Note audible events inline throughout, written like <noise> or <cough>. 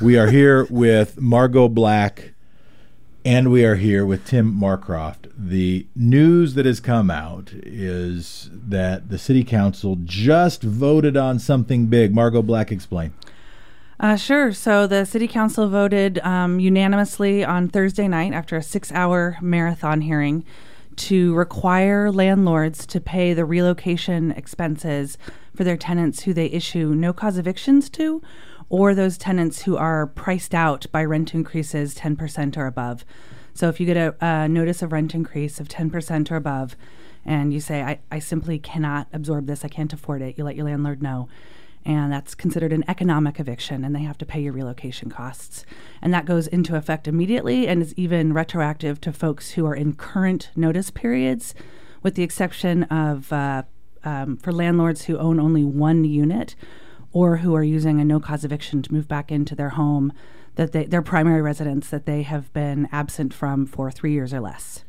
We are here with Margot Black, and we are here with Tim Marcroft. The news that has come out is that the City Council just voted on something big. Margot Black, explain. Uh, sure. So the city council voted um, unanimously on Thursday night after a six hour marathon hearing to require landlords to pay the relocation expenses for their tenants who they issue no cause evictions to or those tenants who are priced out by rent increases 10% or above. So if you get a, a notice of rent increase of 10% or above and you say, I, I simply cannot absorb this, I can't afford it, you let your landlord know and that's considered an economic eviction and they have to pay your relocation costs and that goes into effect immediately and is even retroactive to folks who are in current notice periods with the exception of uh, um, for landlords who own only one unit or who are using a no cause eviction to move back into their home that they, their primary residence that they have been absent from for three years or less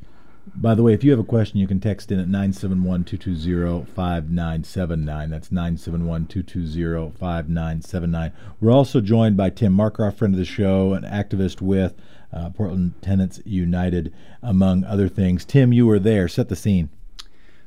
by the way, if you have a question, you can text in at 971 220 5979. That's 971 220 5979. We're also joined by Tim Marcroft, friend of the show, an activist with uh, Portland Tenants United, among other things. Tim, you were there. Set the scene.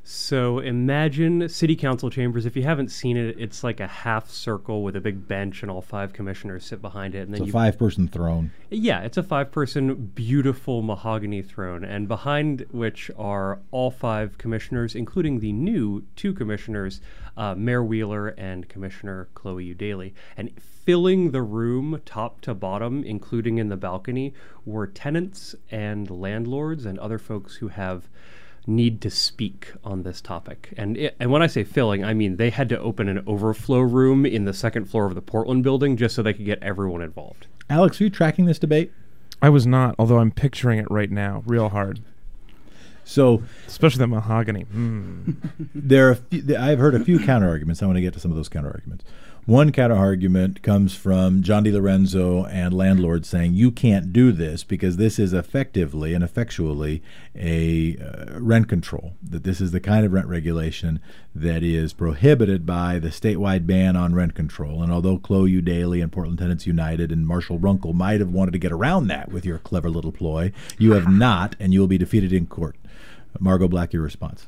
So imagine city council chambers. If you haven't seen it, it's like a half circle with a big bench and all five commissioners sit behind it. And then it's a five-person throne. Yeah, it's a five-person, beautiful mahogany throne, and behind which are all five commissioners, including the new two commissioners, uh, Mayor Wheeler and Commissioner Chloe Eudaly. And filling the room top to bottom, including in the balcony, were tenants and landlords and other folks who have need to speak on this topic. And it, and when I say filling, I mean they had to open an overflow room in the second floor of the Portland building just so they could get everyone involved. Alex, are you tracking this debate? I was not, although I'm picturing it right now, real hard. So, especially the mahogany. Mm. <laughs> there are. Few, I've heard a few counter arguments. I want to get to some of those counter arguments. One counter argument comes from John DiLorenzo and landlords saying you can't do this because this is effectively and effectually a uh, rent control. That this is the kind of rent regulation that is prohibited by the statewide ban on rent control. And although Chloe Eudaly and Portland Tenants United and Marshall Runkel might have wanted to get around that with your clever little ploy, you have <laughs> not, and you will be defeated in court. Margot Black, your response.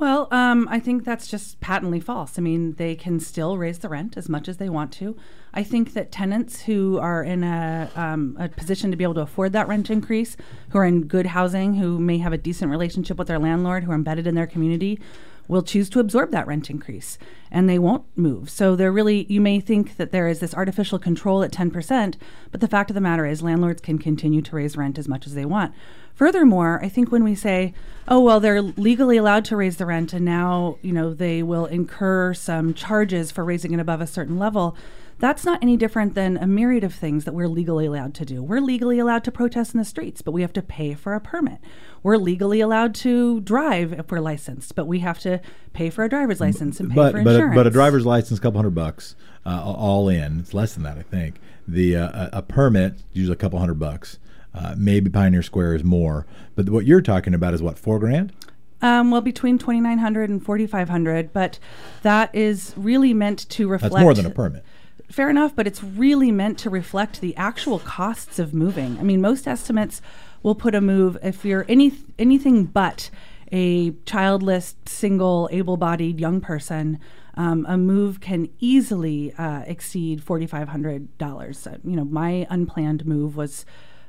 Well, um, I think that's just patently false. I mean, they can still raise the rent as much as they want to. I think that tenants who are in a, um, a position to be able to afford that rent increase, who are in good housing, who may have a decent relationship with their landlord, who are embedded in their community, will choose to absorb that rent increase and they won't move. So they're really, you may think that there is this artificial control at 10%, but the fact of the matter is landlords can continue to raise rent as much as they want. Furthermore, I think when we say, oh, well, they're legally allowed to raise the rent and now, you know, they will incur some charges for raising it above a certain level, that's not any different than a myriad of things that we're legally allowed to do. We're legally allowed to protest in the streets, but we have to pay for a permit. We're legally allowed to drive if we're licensed, but we have to pay for a driver's license and pay but, for but insurance. A, but a driver's license, a couple hundred bucks, uh, all in. It's less than that, I think. The uh, a permit, usually a couple hundred bucks. Uh, maybe Pioneer Square is more, but what you're talking about is what four grand. Um, well, between 2,900 and 4,500, but that is really meant to reflect. That's more than a permit. Fair enough, but it's really meant to reflect the actual costs of moving. I mean, most estimates will put a move if you're any anything but a childless, single, able-bodied young person. Um, a move can easily uh, exceed forty-five hundred dollars. You know, my unplanned move was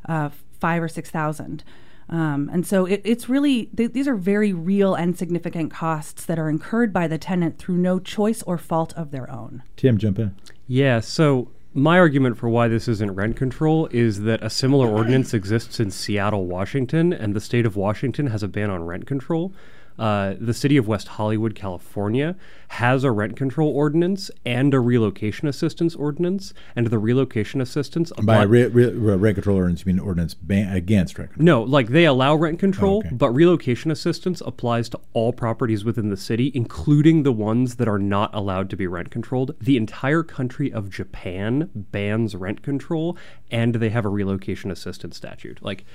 uh, five or six thousand. Um, and so it, it's really, th- these are very real and significant costs that are incurred by the tenant through no choice or fault of their own. Tim, jump in. Yeah, so my argument for why this isn't rent control is that a similar ordinance exists in Seattle, Washington, and the state of Washington has a ban on rent control. Uh, the city of West Hollywood, California, has a rent control ordinance and a relocation assistance ordinance, and the relocation assistance by re- re- rent control ordinance, you mean ordinance ban- against rent control? No, like they allow rent control, oh, okay. but relocation assistance applies to all properties within the city, including the ones that are not allowed to be rent controlled. The entire country of Japan bans rent control, and they have a relocation assistance statute. Like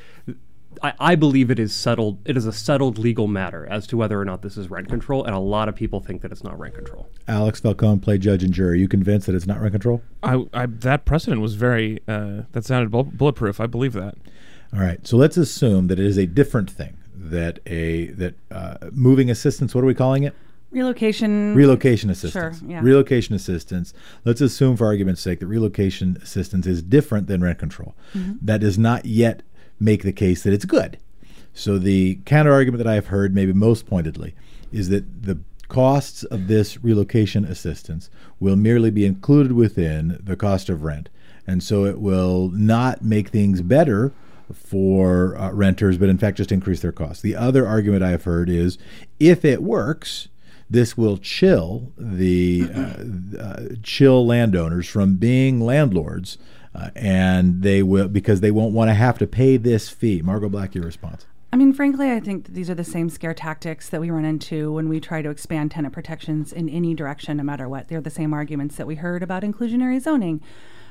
I, I believe it is settled. It is a settled legal matter as to whether or not this is rent control, and a lot of people think that it's not rent control. Alex Falcone played judge and jury. Are you convinced that it's not rent control? I, I that precedent was very uh, that sounded bull- bulletproof. I believe that. All right. So let's assume that it is a different thing. That a that uh, moving assistance. What are we calling it? Relocation. Relocation assistance. Sure, yeah. Relocation assistance. Let's assume, for argument's sake, that relocation assistance is different than rent control. That does not yet make the case that it's good. So the counter argument that I have heard, maybe most pointedly, is that the costs of this relocation assistance will merely be included within the cost of rent, and so it will not make things better for uh, renters, but in fact just increase their costs. The other argument I have heard is if it works, this will chill the uh, uh, chill landowners from being landlords, uh, and they will because they won't want to have to pay this fee. Margot Black, your response. I mean, frankly, I think these are the same scare tactics that we run into when we try to expand tenant protections in any direction, no matter what. They're the same arguments that we heard about inclusionary zoning.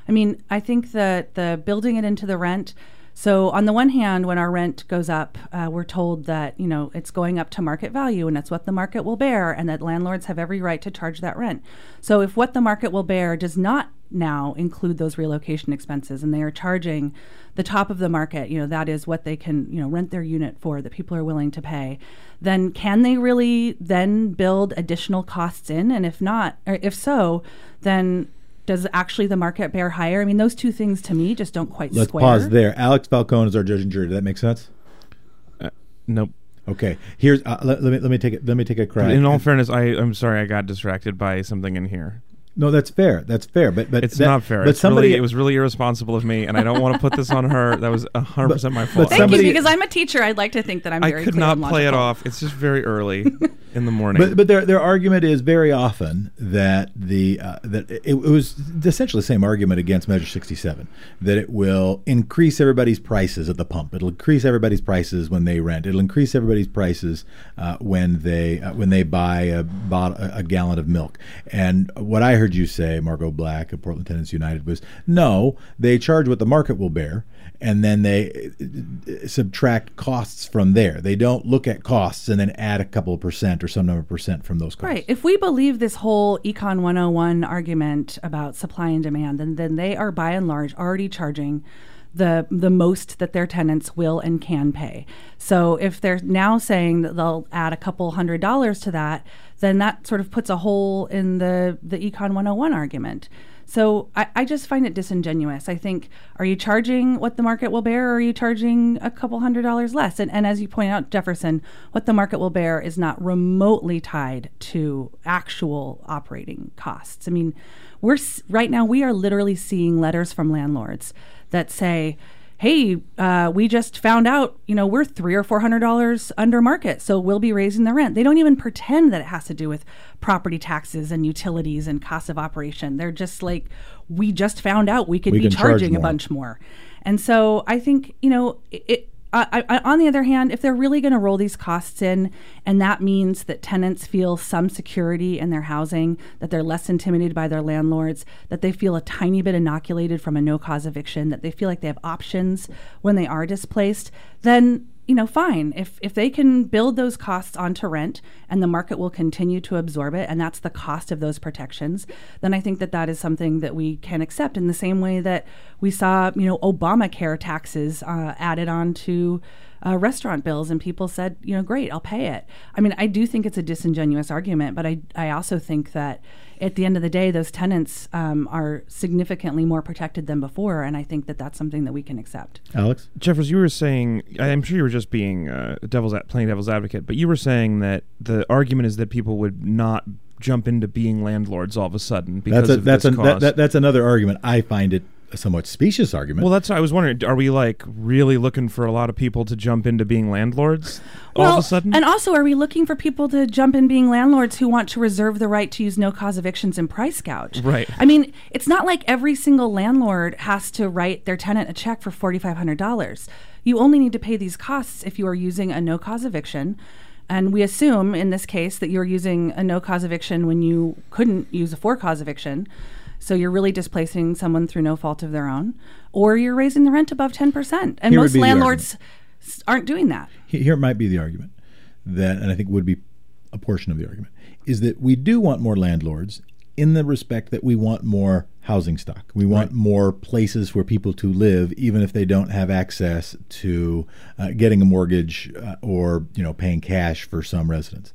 I mean, I think that the building it into the rent. So, on the one hand, when our rent goes up, uh, we're told that you know it's going up to market value, and that's what the market will bear, and that landlords have every right to charge that rent. So, if what the market will bear does not now include those relocation expenses, and they are charging the top of the market, you know, that is what they can, you know, rent their unit for that people are willing to pay, then can they really then build additional costs in? And if not, or if so, then does actually the market bear higher? I mean, those two things to me just don't quite Let's square. pause there. Alex Falcone is our judge and jury. Does that make sense? Nope. Okay. Here's uh, let, let me let me take it. Let me take a crack. In all fairness, I I'm sorry I got distracted by something in here. No, that's fair. That's fair. But but It's that- not fair. But It's somebody really, it was really irresponsible of me, and I don't want to put this on her. That was hundred percent my fault. Thank somebody- you, because I'm a teacher. I'd like to think that I'm I could clear not and play it off. It's just very early <laughs> in the morning. But but their their argument is very often that the uh, that it, it was essentially the same argument against Measure 67 that it will increase everybody's prices at the pump. It'll increase everybody's prices when they rent. It'll increase everybody's prices uh, when they uh, when they buy a, bot- a gallon of milk. And what I heard you say, Margot Black of Portland Tenants United, was no, they charge what the market will bear. And then they uh, subtract costs from there. They don't look at costs and then add a couple percent or some number of percent from those costs. Right. If we believe this whole Econ 101 argument about supply and demand, then, then they are by and large already charging the the most that their tenants will and can pay. So if they're now saying that they'll add a couple hundred dollars to that, then that sort of puts a hole in the the Econ 101 argument. So I, I just find it disingenuous. I think, are you charging what the market will bear, or are you charging a couple hundred dollars less? And, and as you point out, Jefferson, what the market will bear is not remotely tied to actual operating costs. I mean, we're right now we are literally seeing letters from landlords that say, "Hey, uh, we just found out, you know, we're three or four hundred dollars under market, so we'll be raising the rent." They don't even pretend that it has to do with property taxes and utilities and cost of operation. They're just like, "We just found out we could We be can charge charging a bunch more," and so I think you know it. I, I, on the other hand, if they're really going to roll these costs in, and that means that tenants feel some security in their housing, that they're less intimidated by their landlords, that they feel a tiny bit inoculated from a no cause eviction, that they feel like they have options when they are displaced, then you know, fine. If if they can build those costs onto rent and the market will continue to absorb it, and that's the cost of those protections, then I think that that is something that we can accept. In the same way that we saw, you know, Obamacare taxes uh, added on to uh, restaurant bills, and people said, you know, great, I'll pay it. I mean, I do think it's a disingenuous argument, but I I also think that at the end of the day, those tenants um, are significantly more protected than before, and I think that that's something that we can accept. Alex? Jeffers, you were saying, I'm sure you were just being uh, devil's a- playing devil's advocate, but you were saying that the argument is that people would not jump into being landlords all of a sudden because That's a, of that's this an, cost. that, that, that's another argument. I find it a somewhat specious argument. well, that's I was wondering. Are we like really looking for a lot of people to jump into being landlords all of a sudden? And also, are we looking for people to jump in being landlords who want to reserve the right to use no cause evictions and price gouge? Right. I mean, it's not like every single landlord has to write their tenant a check for $4,500. You only need to pay these costs if you are using a no cause eviction. And we assume in this case that you're using a no cause eviction when you couldn't use a for cause eviction. So you're really displacing someone through no fault of their own, or you're raising the rent above 10%. And Here most landlords aren't doing that. Here might be the argument that, and I think would be a portion of the argument, is that we do want more landlords in the respect that we want more housing stock. We want more places for people to live, even if they don't have access to uh, getting a mortgage uh, or you know paying cash for some residents.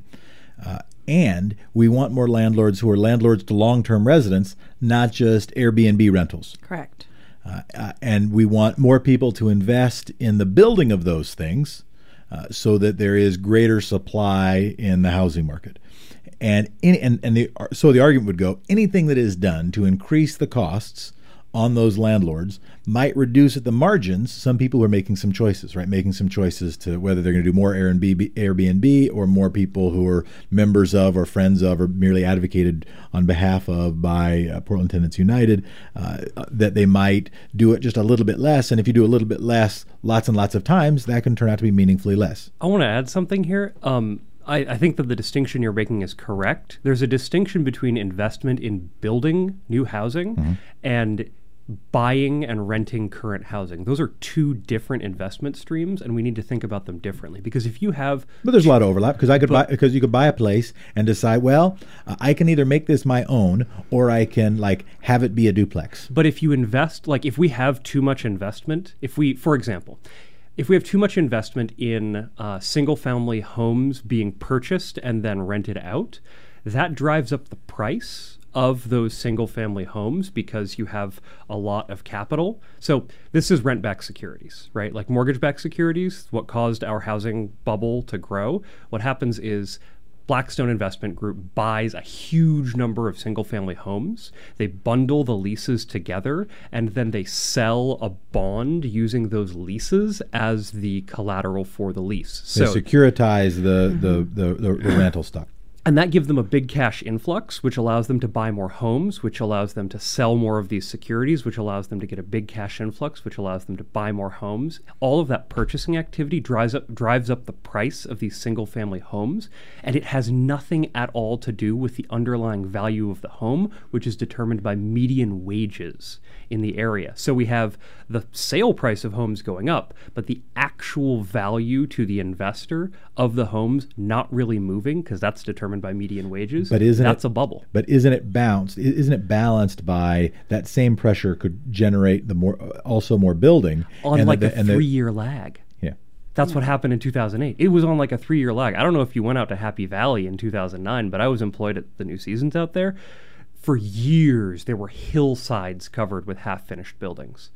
Uh, and we want more landlords who are landlords to long-term residents, not just Airbnb rentals. Correct. Uh, uh, and we want more people to invest in the building of those things uh, so that there is greater supply in the housing market. And, any, and, and the, so the argument would go anything that is done to increase the costs on those landlords might reduce at the margins some people who are making some choices, right? Making some choices to whether they're going to do more Airbnb, Airbnb or more people who are members of or friends of or merely advocated on behalf of by uh, Portland Tenants United, uh, that they might do it just a little bit less. And if you do a little bit less lots and lots of times, that can turn out to be meaningfully less. I want to add something here. Um, I, I think that the distinction you're making is correct. There's a distinction between investment in building new housing and buying and renting current housing. Those are two different investment streams, and we need to think about them differently. Because if you have But there's a lot of overlap because I could buy because you could buy a place and decide, well, I can either make this my own or I can like have it be a duplex. But if you invest, like if we have too much investment, if we, for example, if we have too much investment in uh, single family homes being purchased and then rented out, that drives up the price of those single family homes because you have a lot of capital. So this is rent back securities, right? Like mortgage backed securities, what caused our housing bubble to grow. What happens is Blackstone Investment Group buys a huge number of single family homes. They bundle the leases together and then they sell a bond using those leases as the collateral for the lease. They So securitize the, the, the, the, the <coughs> rental stock. And that gives them a big cash influx, which allows them to buy more homes, which allows them to sell more of these securities, which allows them to get a big cash influx, which allows them to buy more homes. All of that purchasing activity drives up drives up the price of these single family homes, and it has nothing at all to do with the underlying value of the home, which is determined by median wages in the area. So we have the sale price of homes going up, but the actual value to the investor of the homes not really moving because that's determined by median wages. But isn't that's it, a bubble? But isn't it bounced? i- Isn't it balanced by that same pressure could generate the more uh, also more building On and like the, a and the- three-year lag. yeah. That's what happened in 2008. It was on like a three year lag. I don't know if you went out to Happy Valley in 2009, but I was employed at the New Seasons out there. For years, there were hillsides covered with half finished buildings.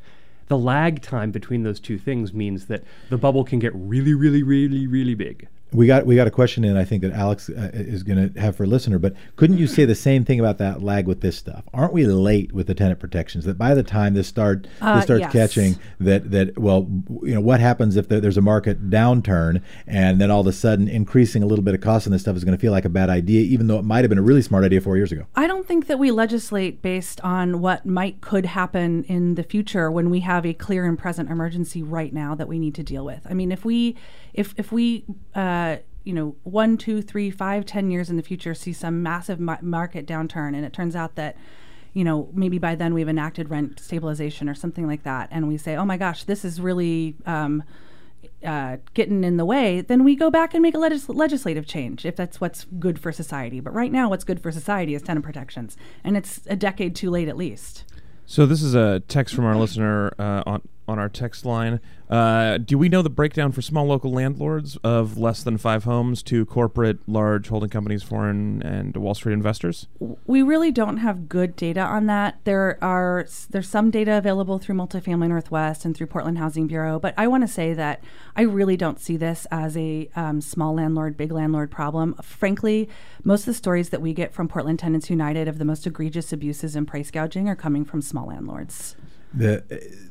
The lag time between those two things means that the bubble can get really, really, really, really big. We got we got a question in I think that Alex uh, is going to have for a listener, but couldn't you say the same thing about that lag with this stuff? Aren't we late with the tenant protections? That by the time this start Uh, this starts yes. catching that that well you know what happens if there, there's a market downturn and then all of a sudden increasing a little bit of cost on this stuff is going to feel like a bad idea, even though it might have been a really smart idea four years ago. I don't think that we legislate based on what might could happen in the future when we have a clear and present emergency right now that we need to deal with. I mean, if we if if we uh, you know one, two, three, five, ten years in the future see some massive ma- market downturn, and it turns out that you know maybe by then we've enacted rent stabilization or something like that, and we say, oh my gosh, this is really um, uh, getting in the way, then we go back and make a legis- legislative change if that's what's good for society. But right now, what's good for society is tenant protections, and it's a decade too late at least. So this is a text from our listener uh, on on our text line. Uh, do we know the breakdown for small local landlords of less than five homes to corporate, large holding companies, foreign, and Wall Street investors? We really don't have good data on that. There are there's some data available through Multifamily Northwest and through Portland Housing Bureau, but I want to say that I really don't see this as a um, small landlord, big landlord problem. Frankly, most of the stories that we get from Portland Tenants United of the most egregious abuses and price gouging are coming from small landlords. The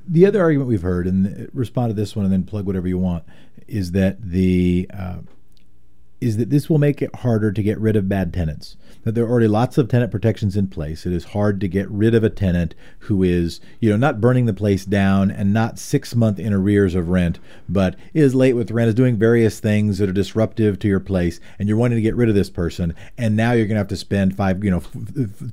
the other argument we've heard, and respond to this one, and then plug whatever you want, is that the uh, is that this will make it harder to get rid of bad tenants. That there are already lots of tenant protections in place. It is hard to get rid of a tenant who is, you know, not burning the place down and not six month in arrears of rent, but is late with rent, is doing various things that are disruptive to your place, and you're wanting to get rid of this person, and now you're going to have to spend five, you know,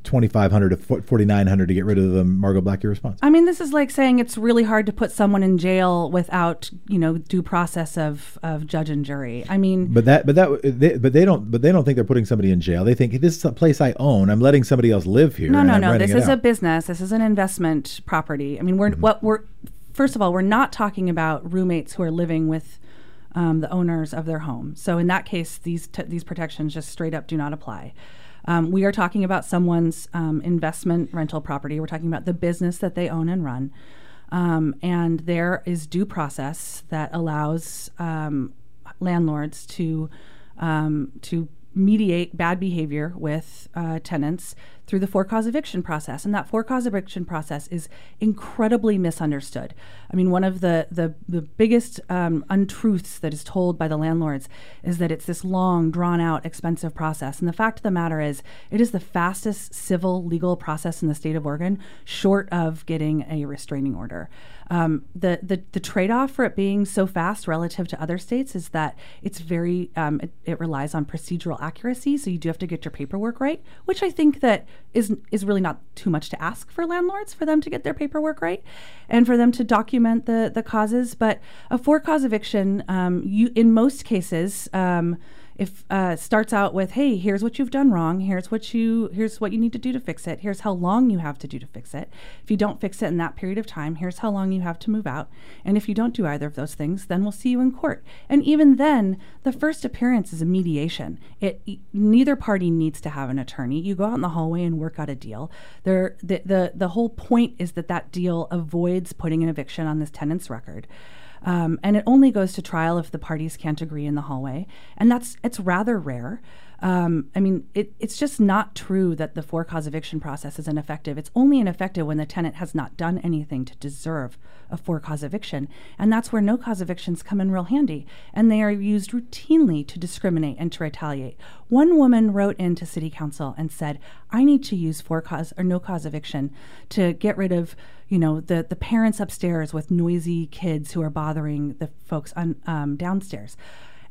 twenty five hundred to forty nine hundred to get rid of them. Margot Black, your response? I mean, this is like saying it's really hard to put someone in jail without, you know, due process of of judge and jury. I mean, but that, but that, they, but they don't, but they don't think they're putting somebody in jail. They think this is a place I own. I'm letting somebody else live here. No, no, no. This is out. a business. This is an investment property. I mean, we're Mm-hmm. what we're first of all, we're not talking about roommates who are living with um, the owners of their home. So in that case, these t- these protections just straight up do not apply. Um, we are talking about someone's um, investment rental property. We're talking about the business that they own and run. Um, and there is due process that allows um, landlords to um, to mediate bad behavior with uh, tenants through the for cause eviction process, and that for cause eviction process is incredibly misunderstood. I mean, one of the the, the biggest um, untruths that is told by the landlords is that it's this long, drawn out, expensive process. And the fact of the matter is, it is the fastest civil legal process in the state of Oregon, short of getting a restraining order. Um, the the, the trade off for it being so fast relative to other states is that it's very um, it, it relies on procedural accuracy. So you do have to get your paperwork right, which I think that is is really not too much to ask for landlords for them to get their paperwork right and for them to document the the causes. But a for cause eviction, um, you in most cases. Um, if uh, starts out with hey here's what you've done wrong. Here's what you here's what you need to do to fix it. Here's how long you have to do to fix it. If you don't fix it in that period of time here's how long you have to move out. And if you don't do either of those things then we'll see you in court. And even then the first appearance is a mediation. It neither party needs to have an attorney. You go out in the hallway and work out a deal. There the the, the whole point is that that deal avoids putting an eviction on this tenant's record um, and it only goes to trial if the parties can't agree in the hallway, and that's it's rather rare. Um, I mean, it, it's just not true that the for cause eviction process is ineffective. It's only ineffective when the tenant has not done anything to deserve a for cause eviction, and that's where no cause evictions come in real handy, and they are used routinely to discriminate and to retaliate. One woman wrote into city council and said, "I need to use for cause or no cause eviction to get rid of." you know the the parents upstairs with noisy kids who are bothering the folks on um, downstairs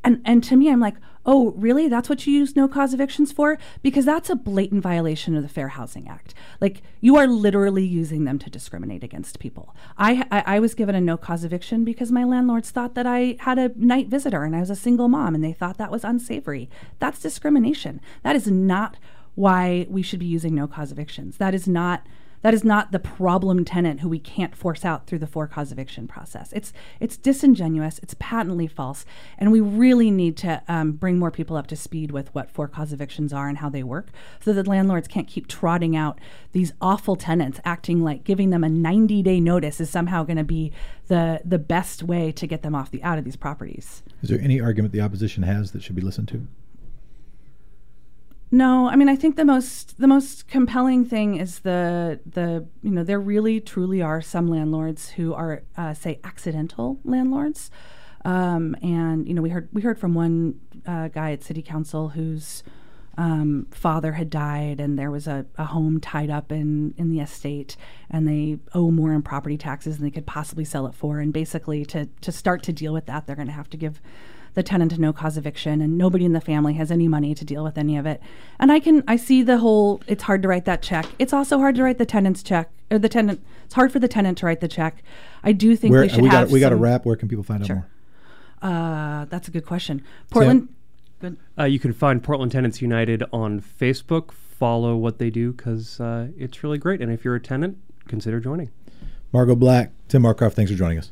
and and to me i'm like oh really? That's what you use no cause evictions for? Because that's a blatant violation of the fair housing act. Like you are literally using them to discriminate against people. I i, I was given a no cause eviction because my landlords thought that i had a night visitor and i was a single mom and they thought that was unsavory. That's discrimination. That is not why we should be using no cause evictions. That is not that is not the problem tenant who we can't force out through the for cause eviction process. It's it's disingenuous. It's patently false, and we really need to um, bring more people up to speed with what for cause evictions are and how they work, so that landlords can't keep trotting out these awful tenants, acting like giving them a 90 day notice is somehow going to be the the best way to get them off the out of these properties. Is there any argument the opposition has that should be listened to? No, I mean I think the most the most compelling thing is the the you know there really truly are some landlords who are uh, say accidental landlords, um, and you know we heard we heard from one uh, guy at city council whose um, father had died and there was a, a home tied up in in the estate and they owe more in property taxes than they could possibly sell it for. And basically to to start to deal with that they're going to have to give the tenant a no cause eviction and nobody in the family has any money to deal with any of it and i can i see the whole it's hard to write that check it's also hard to write the tenant's check or the tenant it's hard for the tenant to write the check i do think Where we should we have got we got a wrap. Where can people find Sure. out more? uh that's a good question portland good Uh, you can find Portland Tenants United on Facebook. Follow what they do because uh, it's really great. And if you're a tenant, consider joining. Margot Black, Tim Marcroft, thanks for joining us.